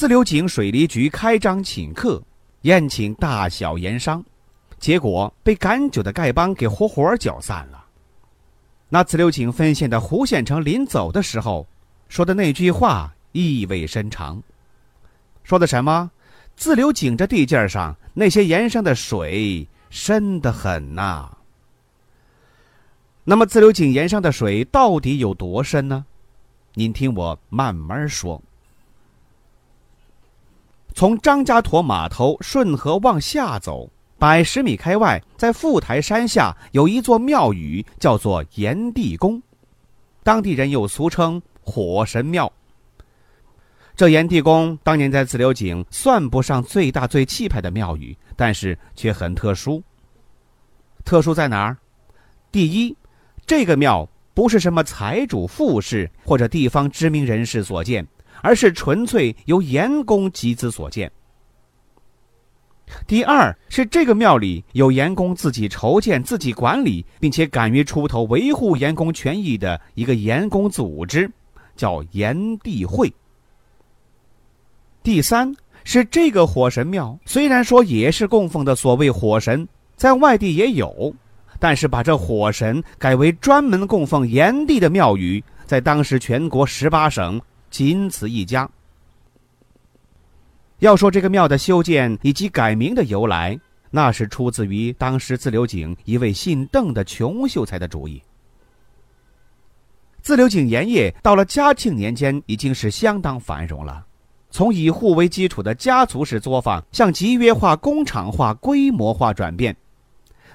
自流井水利局开张请客，宴请大小盐商，结果被赶酒的丐帮给活活搅散了。那自流井分县的胡县城临走的时候说的那句话意味深长，说的什么？自流井这地界上那些盐商的水深得很呐。那么自流井盐商的水到底有多深呢？您听我慢慢说。从张家坨码头顺河往下走，百十米开外，在富台山下有一座庙宇，叫做炎帝宫，当地人又俗称火神庙。这炎帝宫当年在自流井算不上最大最气派的庙宇，但是却很特殊。特殊在哪儿？第一，这个庙不是什么财主、富士或者地方知名人士所建。而是纯粹由盐工集资所建。第二是这个庙里有盐工自己筹建、自己管理，并且敢于出头维护盐工权益的一个盐工组织，叫炎帝会。第三是这个火神庙，虽然说也是供奉的所谓火神，在外地也有，但是把这火神改为专门供奉炎帝的庙宇，在当时全国十八省。仅此一家。要说这个庙的修建以及改名的由来，那是出自于当时自流井一位姓邓的穷秀才的主意。自流井盐业到了嘉庆年间已经是相当繁荣了，从以户为基础的家族式作坊向集约化、工厂化、规模化转变。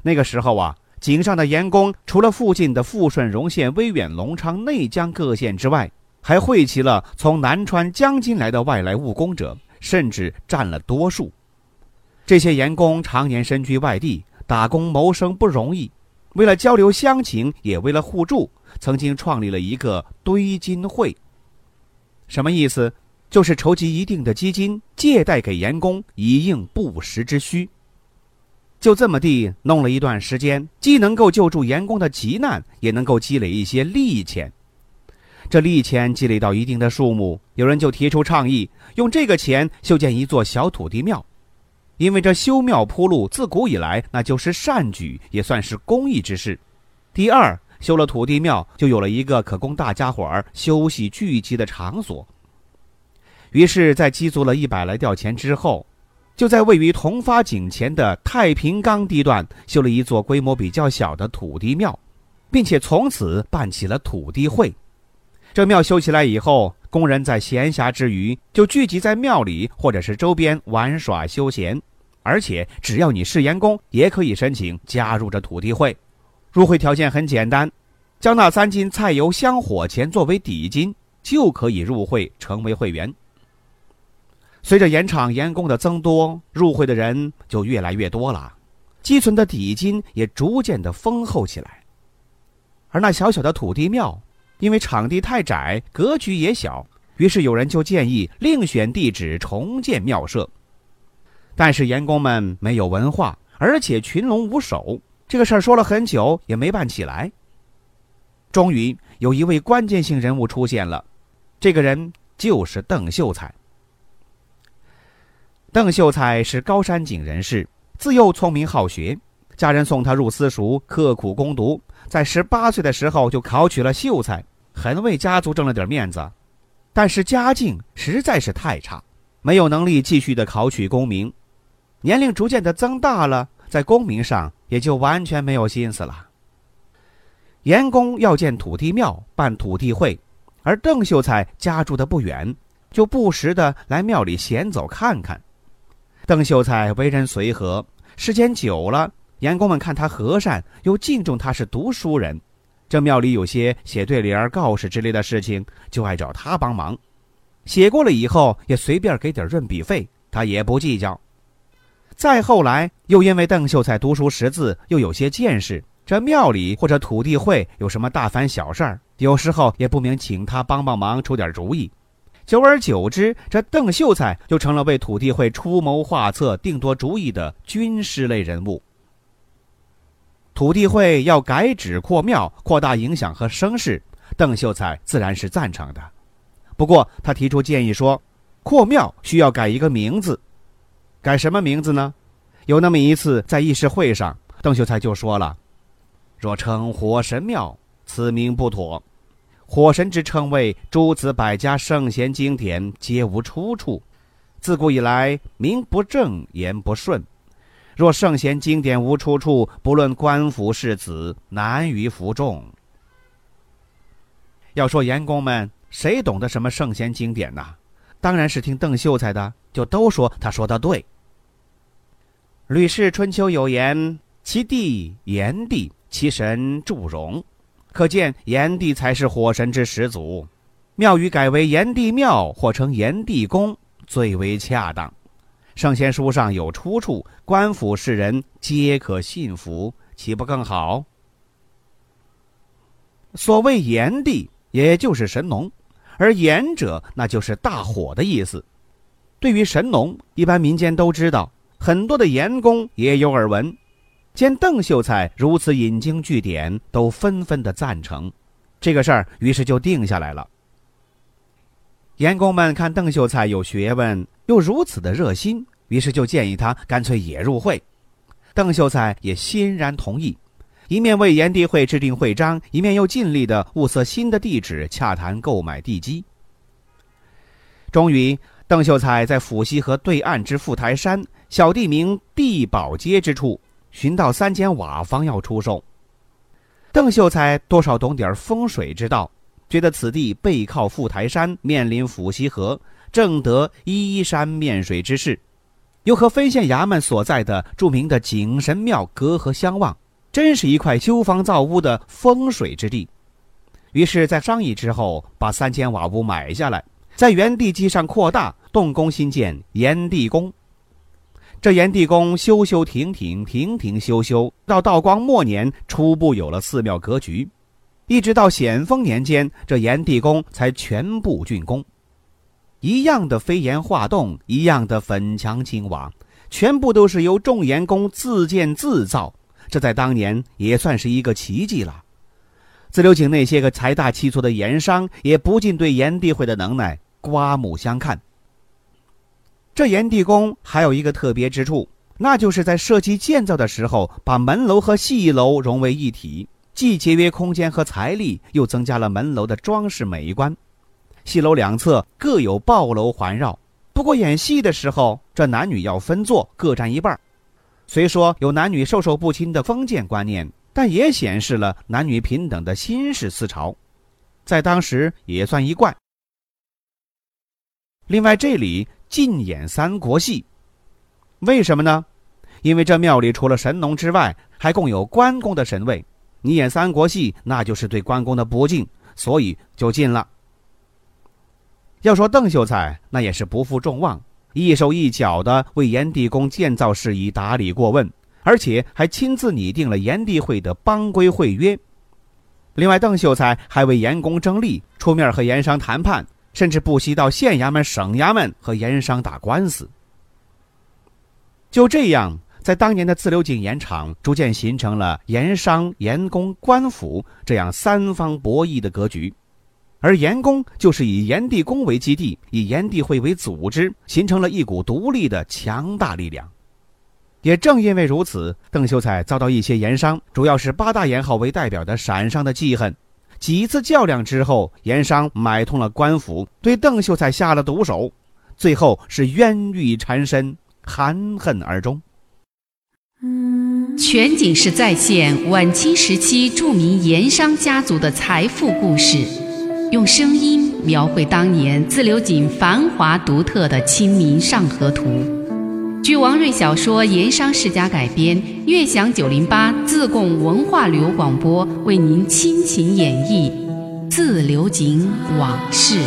那个时候啊，井上的盐工除了附近的富顺、荣县、威远、隆昌、内江各县之外，还汇集了从南川、江津来的外来务工者，甚至占了多数。这些盐工常年身居外地，打工谋生不容易。为了交流乡情，也为了互助，曾经创立了一个堆金会。什么意思？就是筹集一定的基金，借贷给盐工，以应不时之需。就这么地弄了一段时间，既能够救助盐工的急难，也能够积累一些利钱。这利钱积累到一定的数目，有人就提出倡议，用这个钱修建一座小土地庙。因为这修庙铺路自古以来那就是善举，也算是公益之事。第二，修了土地庙，就有了一个可供大家伙儿休息聚集的场所。于是，在积足了一百来吊钱之后，就在位于同发井前的太平冈地段修了一座规模比较小的土地庙，并且从此办起了土地会。这庙修起来以后，工人在闲暇之余就聚集在庙里或者是周边玩耍休闲，而且只要你是员工，也可以申请加入这土地会。入会条件很简单，交纳三斤菜油香火钱作为底金，就可以入会成为会员。随着盐场盐工的增多，入会的人就越来越多了，积存的底金也逐渐的丰厚起来，而那小小的土地庙。因为场地太窄，格局也小，于是有人就建议另选地址重建庙舍。但是员工们没有文化，而且群龙无首，这个事儿说了很久也没办起来。终于有一位关键性人物出现了，这个人就是邓秀才。邓秀才是高山井人士，自幼聪明好学，家人送他入私塾，刻苦攻读。在十八岁的时候就考取了秀才，很为家族挣了点面子，但是家境实在是太差，没有能力继续的考取功名。年龄逐渐的增大了，在功名上也就完全没有心思了。严公要建土地庙，办土地会，而邓秀才家住的不远，就不时的来庙里闲走看看。邓秀才为人随和，时间久了。员工们看他和善，又敬重他是读书人，这庙里有些写对联、告示之类的事情，就爱找他帮忙。写过了以后也随便给点润笔费，他也不计较。再后来，又因为邓秀才读书识字，又有些见识，这庙里或者土地会有什么大凡小事儿，有时候也不免请他帮帮忙，出点主意。久而久之，这邓秀才就成了为土地会出谋划策、定夺主意的军师类人物。土地会要改址扩庙，扩大影响和声势，邓秀才自然是赞成的。不过，他提出建议说，扩庙需要改一个名字，改什么名字呢？有那么一次在议事会上，邓秀才就说了：“若称火神庙，此名不妥。火神之称谓诸子百家圣贤经典皆无出处，自古以来名不正言不顺。”若圣贤经典无出处，不论官府士子，难于服众。要说员工们谁懂得什么圣贤经典呢？当然是听邓秀才的，就都说他说的对。《吕氏春秋》有言：“其地炎帝，其神祝融。”可见炎帝才是火神之始祖。庙宇改为炎帝庙，或称炎帝宫，最为恰当。圣贤书上有出处，官府世人皆可信服，岂不更好？所谓炎帝，也就是神农，而炎者，那就是大火的意思。对于神农，一般民间都知道，很多的盐工也有耳闻。见邓秀才如此引经据典，都纷纷的赞成，这个事儿于是就定下来了。盐工们看邓秀才有学问。又如此的热心，于是就建议他干脆也入会。邓秀才也欣然同意，一面为炎帝会制定会章，一面又尽力的物色新的地址，洽谈购买地基。终于，邓秀才在府西河对岸之富台山小地名地宝街之处，寻到三间瓦房要出售。邓秀才多少懂点风水之道，觉得此地背靠富台山，面临府西河。正得依山面水之势，又和分县衙门所在的著名的景神庙隔河相望，真是一块修房造屋的风水之地。于是，在商议之后，把三间瓦屋买下来，在原地基上扩大，动工新建炎帝宫。这炎帝宫修修停停，停停修修，到道光末年初步有了寺庙格局，一直到咸丰年间，这炎帝宫才全部竣工。一样的飞檐画栋，一样的粉墙青瓦，全部都是由众盐工自建自造，这在当年也算是一个奇迹了。自流井那些个财大气粗的盐商也不禁对炎帝会的能耐刮目相看。这炎帝宫还有一个特别之处，那就是在设计建造的时候，把门楼和戏楼融为一体，既节约空间和财力，又增加了门楼的装饰美观。戏楼两侧各有抱楼环绕，不过演戏的时候，这男女要分坐，各占一半。虽说有男女授受不亲的封建观念，但也显示了男女平等的新式思潮，在当时也算一贯。另外，这里禁演三国戏，为什么呢？因为这庙里除了神农之外，还共有关公的神位，你演三国戏，那就是对关公的不敬，所以就禁了。要说邓秀才，那也是不负众望，一手一脚的为炎帝宫建造事宜打理过问，而且还亲自拟定了炎帝会的帮规会约。另外，邓秀才还为严公争利，出面和盐商谈判，甚至不惜到县衙门、省衙门和盐商打官司。就这样，在当年的自流井盐场，逐渐形成了盐商、盐工、官府这样三方博弈的格局。而盐工就是以炎帝宫为基地，以炎帝会为组织，形成了一股独立的强大力量。也正因为如此，邓秀才遭到一些盐商，主要是八大盐号为代表的陕商的记恨。几次较量之后，盐商买通了官府，对邓秀才下了毒手，最后是冤狱缠身，含恨而终。全景式再现晚清时期著名盐商家族的财富故事。用声音描绘当年自流井繁华独特的《清明上河图》。据王瑞小说《盐商世家》改编，悦享九零八自贡文化旅游广播为您倾情演绎《自流井往事》。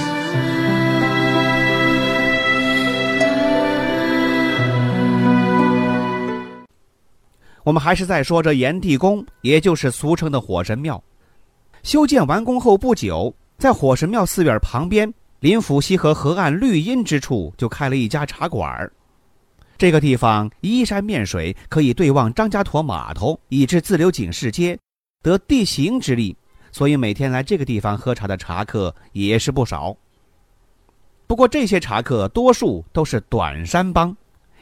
我们还是在说这炎帝宫，也就是俗称的火神庙。修建完工后不久，在火神庙寺院旁边，临府西河河岸绿荫之处，就开了一家茶馆这个地方依山面水，可以对望张家沱码头，以至自流井市街，得地形之利，所以每天来这个地方喝茶的茶客也是不少。不过这些茶客多数都是短山帮，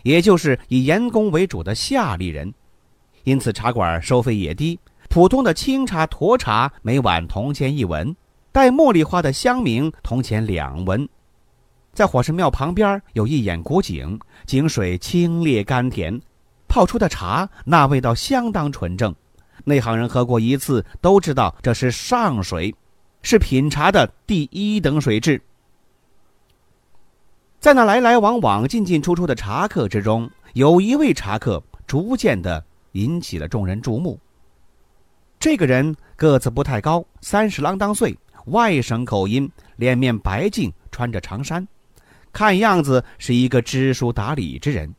也就是以盐工为主的下里人，因此茶馆收费也低。普通的清茶、沱茶每碗铜钱一文，带茉莉花的香茗铜钱两文。在火神庙旁边有一眼古井，井水清冽甘甜，泡出的茶那味道相当纯正。内行人喝过一次都知道这是上水，是品茶的第一等水质。在那来来往往、进进出出的茶客之中，有一位茶客逐渐的引起了众人注目。这个人个子不太高，三十郎当岁，外省口音，脸面白净，穿着长衫，看样子是一个知书达理之人。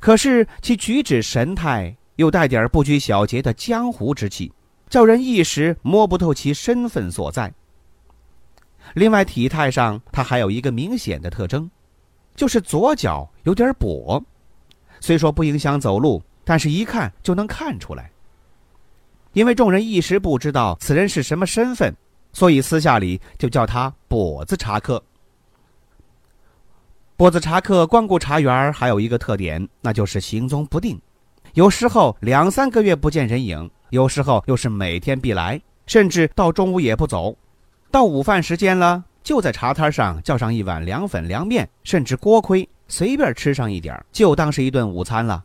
可是其举止神态又带点不拘小节的江湖之气，叫人一时摸不透其身份所在。另外，体态上他还有一个明显的特征，就是左脚有点跛，虽说不影响走路，但是一看就能看出来。因为众人一时不知道此人是什么身份，所以私下里就叫他“跛子茶客”。跛子茶客光顾茶园还有一个特点，那就是行踪不定，有时候两三个月不见人影，有时候又是每天必来，甚至到中午也不走。到午饭时间了，就在茶摊上叫上一碗凉粉、凉面，甚至锅盔，随便吃上一点，就当是一顿午餐了。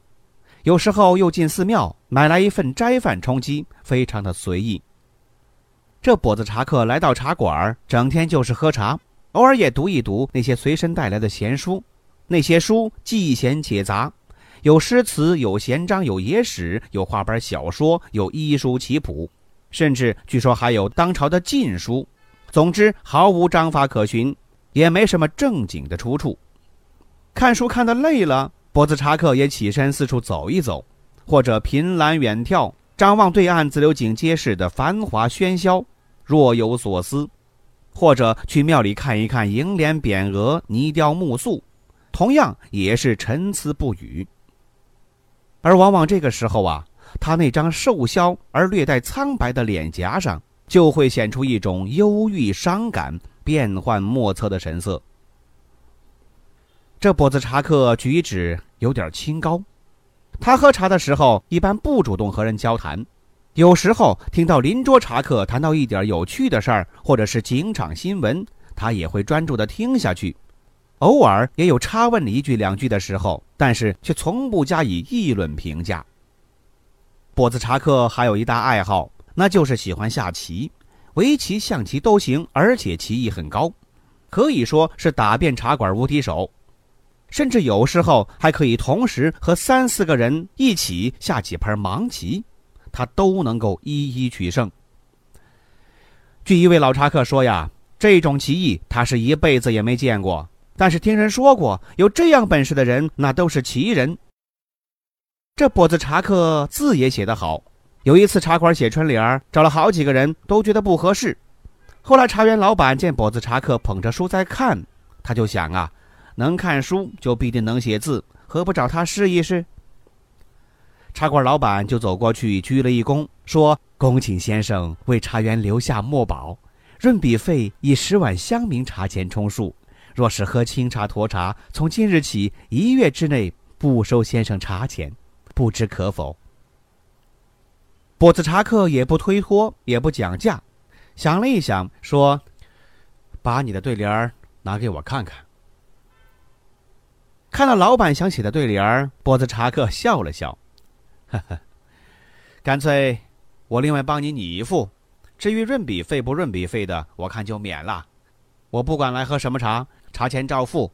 有时候又进寺庙买来一份斋饭充饥，非常的随意。这跛子茶客来到茶馆，整天就是喝茶，偶尔也读一读那些随身带来的闲书。那些书既闲且杂，有诗词，有闲章，有野史，有话本小说，有医书棋谱，甚至据说还有当朝的禁书。总之，毫无章法可循，也没什么正经的出处。看书看得累了。跛子茶客也起身四处走一走，或者凭栏远眺，张望对岸自流井街市的繁华喧嚣，若有所思；或者去庙里看一看楹联匾额、泥雕木塑，同样也是沉思不语。而往往这个时候啊，他那张瘦削而略带苍白的脸颊上，就会显出一种忧郁伤感、变幻莫测的神色。这跛子茶客举止有点清高，他喝茶的时候一般不主动和人交谈，有时候听到邻桌茶客谈到一点有趣的事儿，或者是警场新闻，他也会专注的听下去，偶尔也有插问一句两句的时候，但是却从不加以议论评价。跛子茶客还有一大爱好，那就是喜欢下棋，围棋、象棋都行，而且棋艺很高，可以说是打遍茶馆无敌手。甚至有时候还可以同时和三四个人一起下几盘盲棋，他都能够一一取胜。据一位老茶客说呀，这种棋艺他是一辈子也没见过，但是听人说过有这样本事的人，那都是奇人。这跛子茶客字也写得好，有一次茶馆写春联找了好几个人都觉得不合适，后来茶园老板见跛子茶客捧着书在看，他就想啊。能看书就必定能写字，何不找他试一试？茶馆老板就走过去鞠了一躬，说：“恭请先生为茶园留下墨宝，润笔费以十碗香茗茶钱充数。若是喝清茶、沱茶，从今日起一月之内不收先生茶钱，不知可否？”跛子茶客也不推脱，也不讲价，想了一想，说：“把你的对联拿给我看看。”看到老板想写的对联儿，跛子茶客笑了笑，呵呵，干脆我另外帮你拟一副。至于润笔费不润笔费的，我看就免了。我不管来喝什么茶，茶钱照付。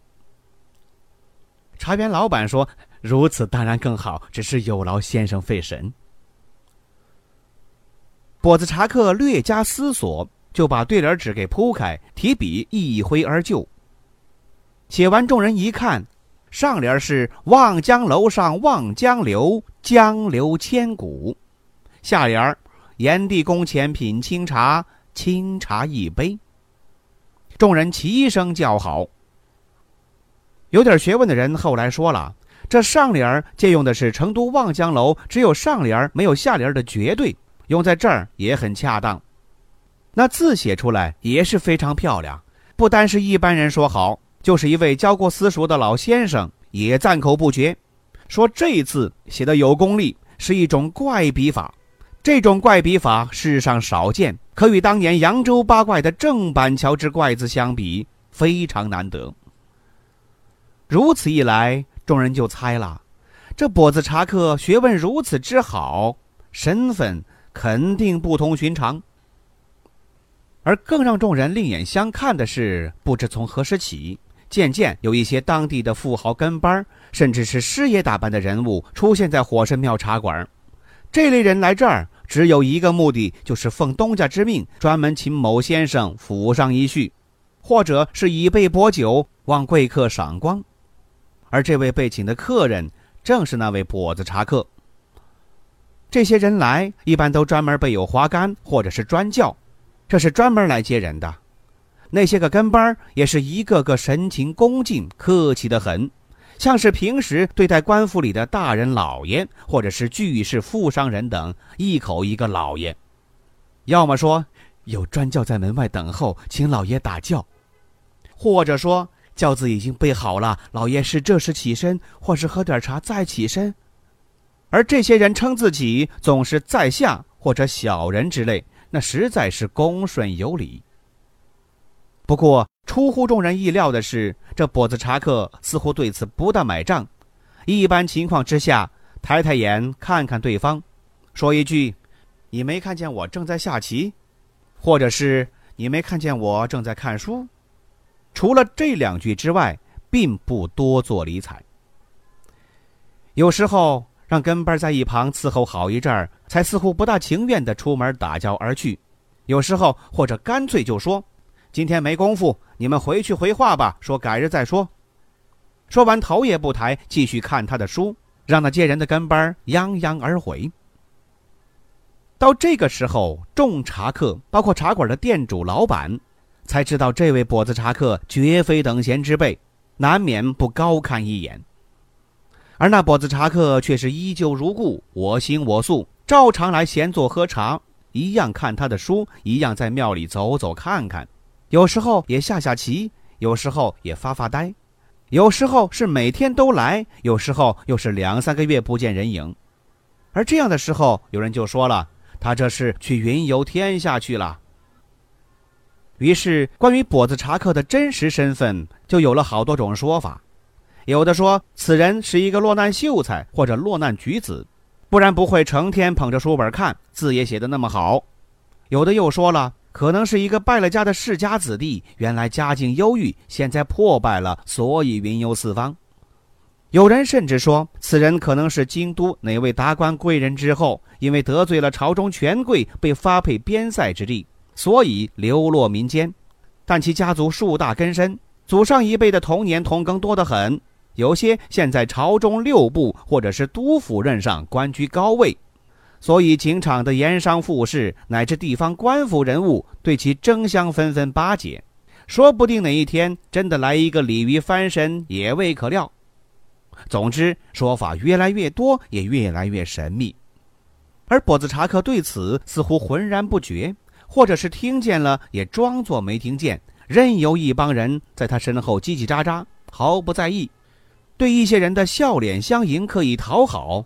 茶园老板说：“如此当然更好，只是有劳先生费神。”跛子茶客略加思索，就把对联纸给铺开，提笔一挥而就。写完，众人一看。上联是“望江楼上望江流，江流千古”，下联“炎帝宫前品清茶，清茶一杯”。众人齐声叫好。有点学问的人后来说了，这上联借用的是成都望江楼只有上联没有下联的绝对，用在这儿也很恰当。那字写出来也是非常漂亮，不单是一般人说好，就是一位教过私塾的老先生也赞口不绝，说这字写的有功力，是一种怪笔法。这种怪笔法世上少见，可与当年扬州八怪的郑板桥之怪字相比，非常难得。如此一来，众人就猜了，这跛子茶客学问如此之好，身份肯定不同寻常。而更让众人另眼相看的是，不知从何时起，渐渐有一些当地的富豪跟班，甚至是师爷打扮的人物出现在火神庙茶馆。这类人来这儿只有一个目的，就是奉东家之命，专门请某先生府上一叙，或者是以备薄酒，望贵客赏光。而这位被请的客人，正是那位跛子茶客。这些人来，一般都专门备有花杆或者是专轿，这是专门来接人的。那些个跟班也是一个个神情恭敬、客气的很。像是平时对待官府里的大人老爷，或者是巨士富商人等，一口一个老爷；要么说有专轿在门外等候，请老爷打轿；或者说轿子已经备好了，老爷是这时起身，或是喝点茶再起身。而这些人称自己总是在下或者小人之类，那实在是恭顺有礼。不过，出乎众人意料的是，这跛子茶客似乎对此不大买账。一般情况之下，抬抬眼看看对方，说一句：“你没看见我正在下棋？”或者是“你没看见我正在看书？”除了这两句之外，并不多做理睬。有时候让跟班在一旁伺候好一阵儿，才似乎不大情愿地出门打搅而去。有时候或者干脆就说。今天没工夫，你们回去回话吧。说改日再说。说完，头也不抬，继续看他的书，让那接人的跟班泱泱而回。到这个时候，众茶客，包括茶馆的店主、老板，才知道这位跛子茶客绝非等闲之辈，难免不高看一眼。而那跛子茶客却是依旧如故，我行我素，照常来闲坐喝茶，一样看他的书，一样在庙里走走看看。有时候也下下棋，有时候也发发呆，有时候是每天都来，有时候又是两三个月不见人影。而这样的时候，有人就说了：“他这是去云游天下去了。”于是，关于跛子茶客的真实身份，就有了好多种说法。有的说此人是一个落难秀才或者落难举子，不然不会成天捧着书本看，字也写得那么好。有的又说了。可能是一个败了家的世家子弟，原来家境优裕，现在破败了，所以云游四方。有人甚至说，此人可能是京都哪位达官贵人之后，因为得罪了朝中权贵，被发配边塞之地，所以流落民间。但其家族树大根深，祖上一辈的童年同耕多得很，有些现在朝中六部或者是督府任上，官居高位。所以，情场的盐商富士乃至地方官府人物对其争相纷纷巴结，说不定哪一天真的来一个鲤鱼翻身也未可料。总之，说法越来越多，也越来越神秘。而跛子茶客对此似乎浑然不觉，或者是听见了也装作没听见，任由一帮人在他身后叽叽喳喳，毫不在意。对一些人的笑脸相迎、刻意讨好，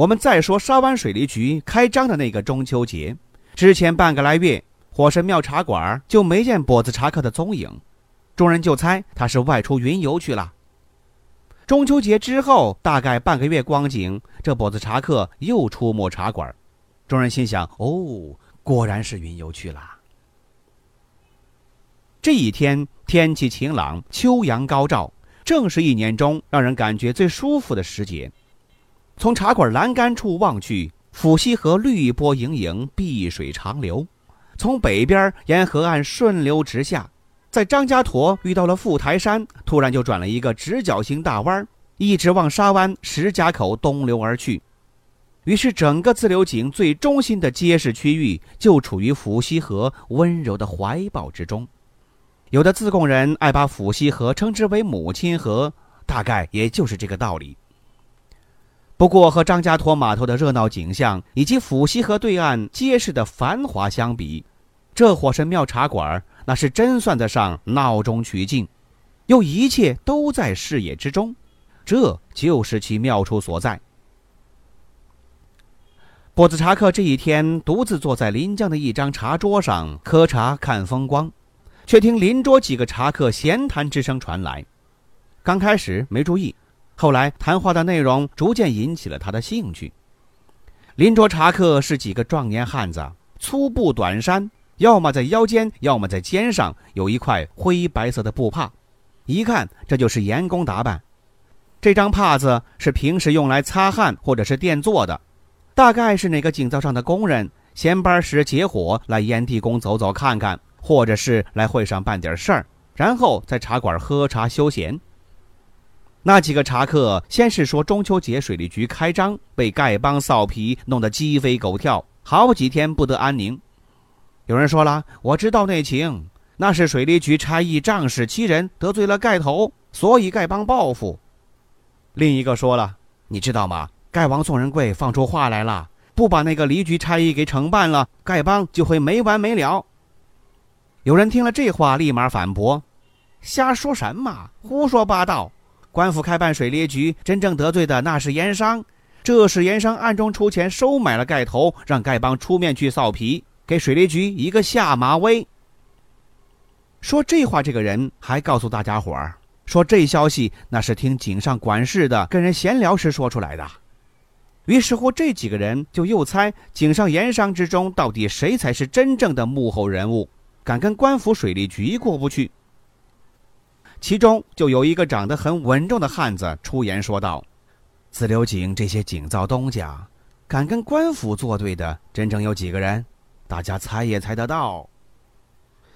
我们再说沙湾水利局开张的那个中秋节，之前半个来月，火神庙茶馆就没见跛子茶客的踪影。众人就猜他是外出云游去了。中秋节之后，大概半个月光景，这跛子茶客又出没茶馆，众人心想：哦，果然是云游去了。这一天天气晴朗，秋阳高照，正是一年中让人感觉最舒服的时节。从茶馆栏杆处望去，抚溪河绿波盈盈，碧水长流，从北边沿河岸顺流直下。在张家沱遇到了富台山，突然就转了一个直角形大弯，一直往沙湾石家口东流而去。于是，整个自流井最中心的街市区域就处于抚溪河温柔的怀抱之中。有的自贡人爱把抚溪河称之为“母亲河”，大概也就是这个道理。不过，和张家沱码头的热闹景象以及府西河对岸街市的繁华相比，这火神庙茶馆。那是真算得上闹中取静，又一切都在视野之中，这就是其妙处所在。波子茶客这一天独自坐在临江的一张茶桌上喝茶看风光，却听邻桌几个茶客闲谈之声传来。刚开始没注意，后来谈话的内容逐渐引起了他的兴趣。邻桌茶客是几个壮年汉子，粗布短衫。要么在腰间，要么在肩上，有一块灰白色的布帕，一看这就是员工打扮。这张帕子是平时用来擦汗或者是垫坐的，大概是哪个井灶上的工人闲班时结伙来烟地宫走走看看，或者是来会上办点事儿，然后在茶馆喝茶休闲。那几个茶客先是说中秋节水利局开张，被丐帮臊皮弄得鸡飞狗跳，好几天不得安宁。有人说了，我知道内情，那是水利局差役仗势欺人，得罪了丐头，所以丐帮报复。另一个说了，你知道吗？丐王宋仁贵放出话来了，不把那个离局差役给惩办了，丐帮就会没完没了。有人听了这话，立马反驳：瞎说什么，胡说八道！官府开办水利局，真正得罪的那是盐商，这是盐商暗中出钱收买了丐头，让丐帮出面去臊皮。给水利局一个下马威。说这话这个人还告诉大家伙儿说，这消息那是听井上管事的跟人闲聊时说出来的。于是乎，这几个人就又猜井上盐商之中到底谁才是真正的幕后人物，敢跟官府水利局过不去。其中就有一个长得很稳重的汉子出言说道：“自流井这些井灶东家，敢跟官府作对的，真正有几个人？”大家猜也猜得到。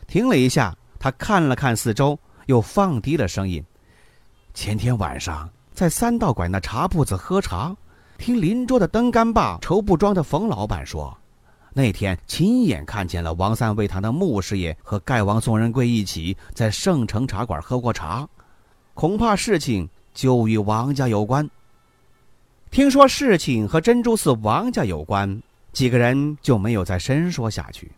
停了一下，他看了看四周，又放低了声音：“前天晚上在三道拐那茶铺子喝茶，听邻桌的灯杆坝绸布庄的冯老板说，那天亲眼看见了王三味堂的穆师爷和丐王宋仁贵一起在圣城茶馆喝过茶，恐怕事情就与王家有关。听说事情和珍珠寺王家有关。”几个人就没有再深说下去。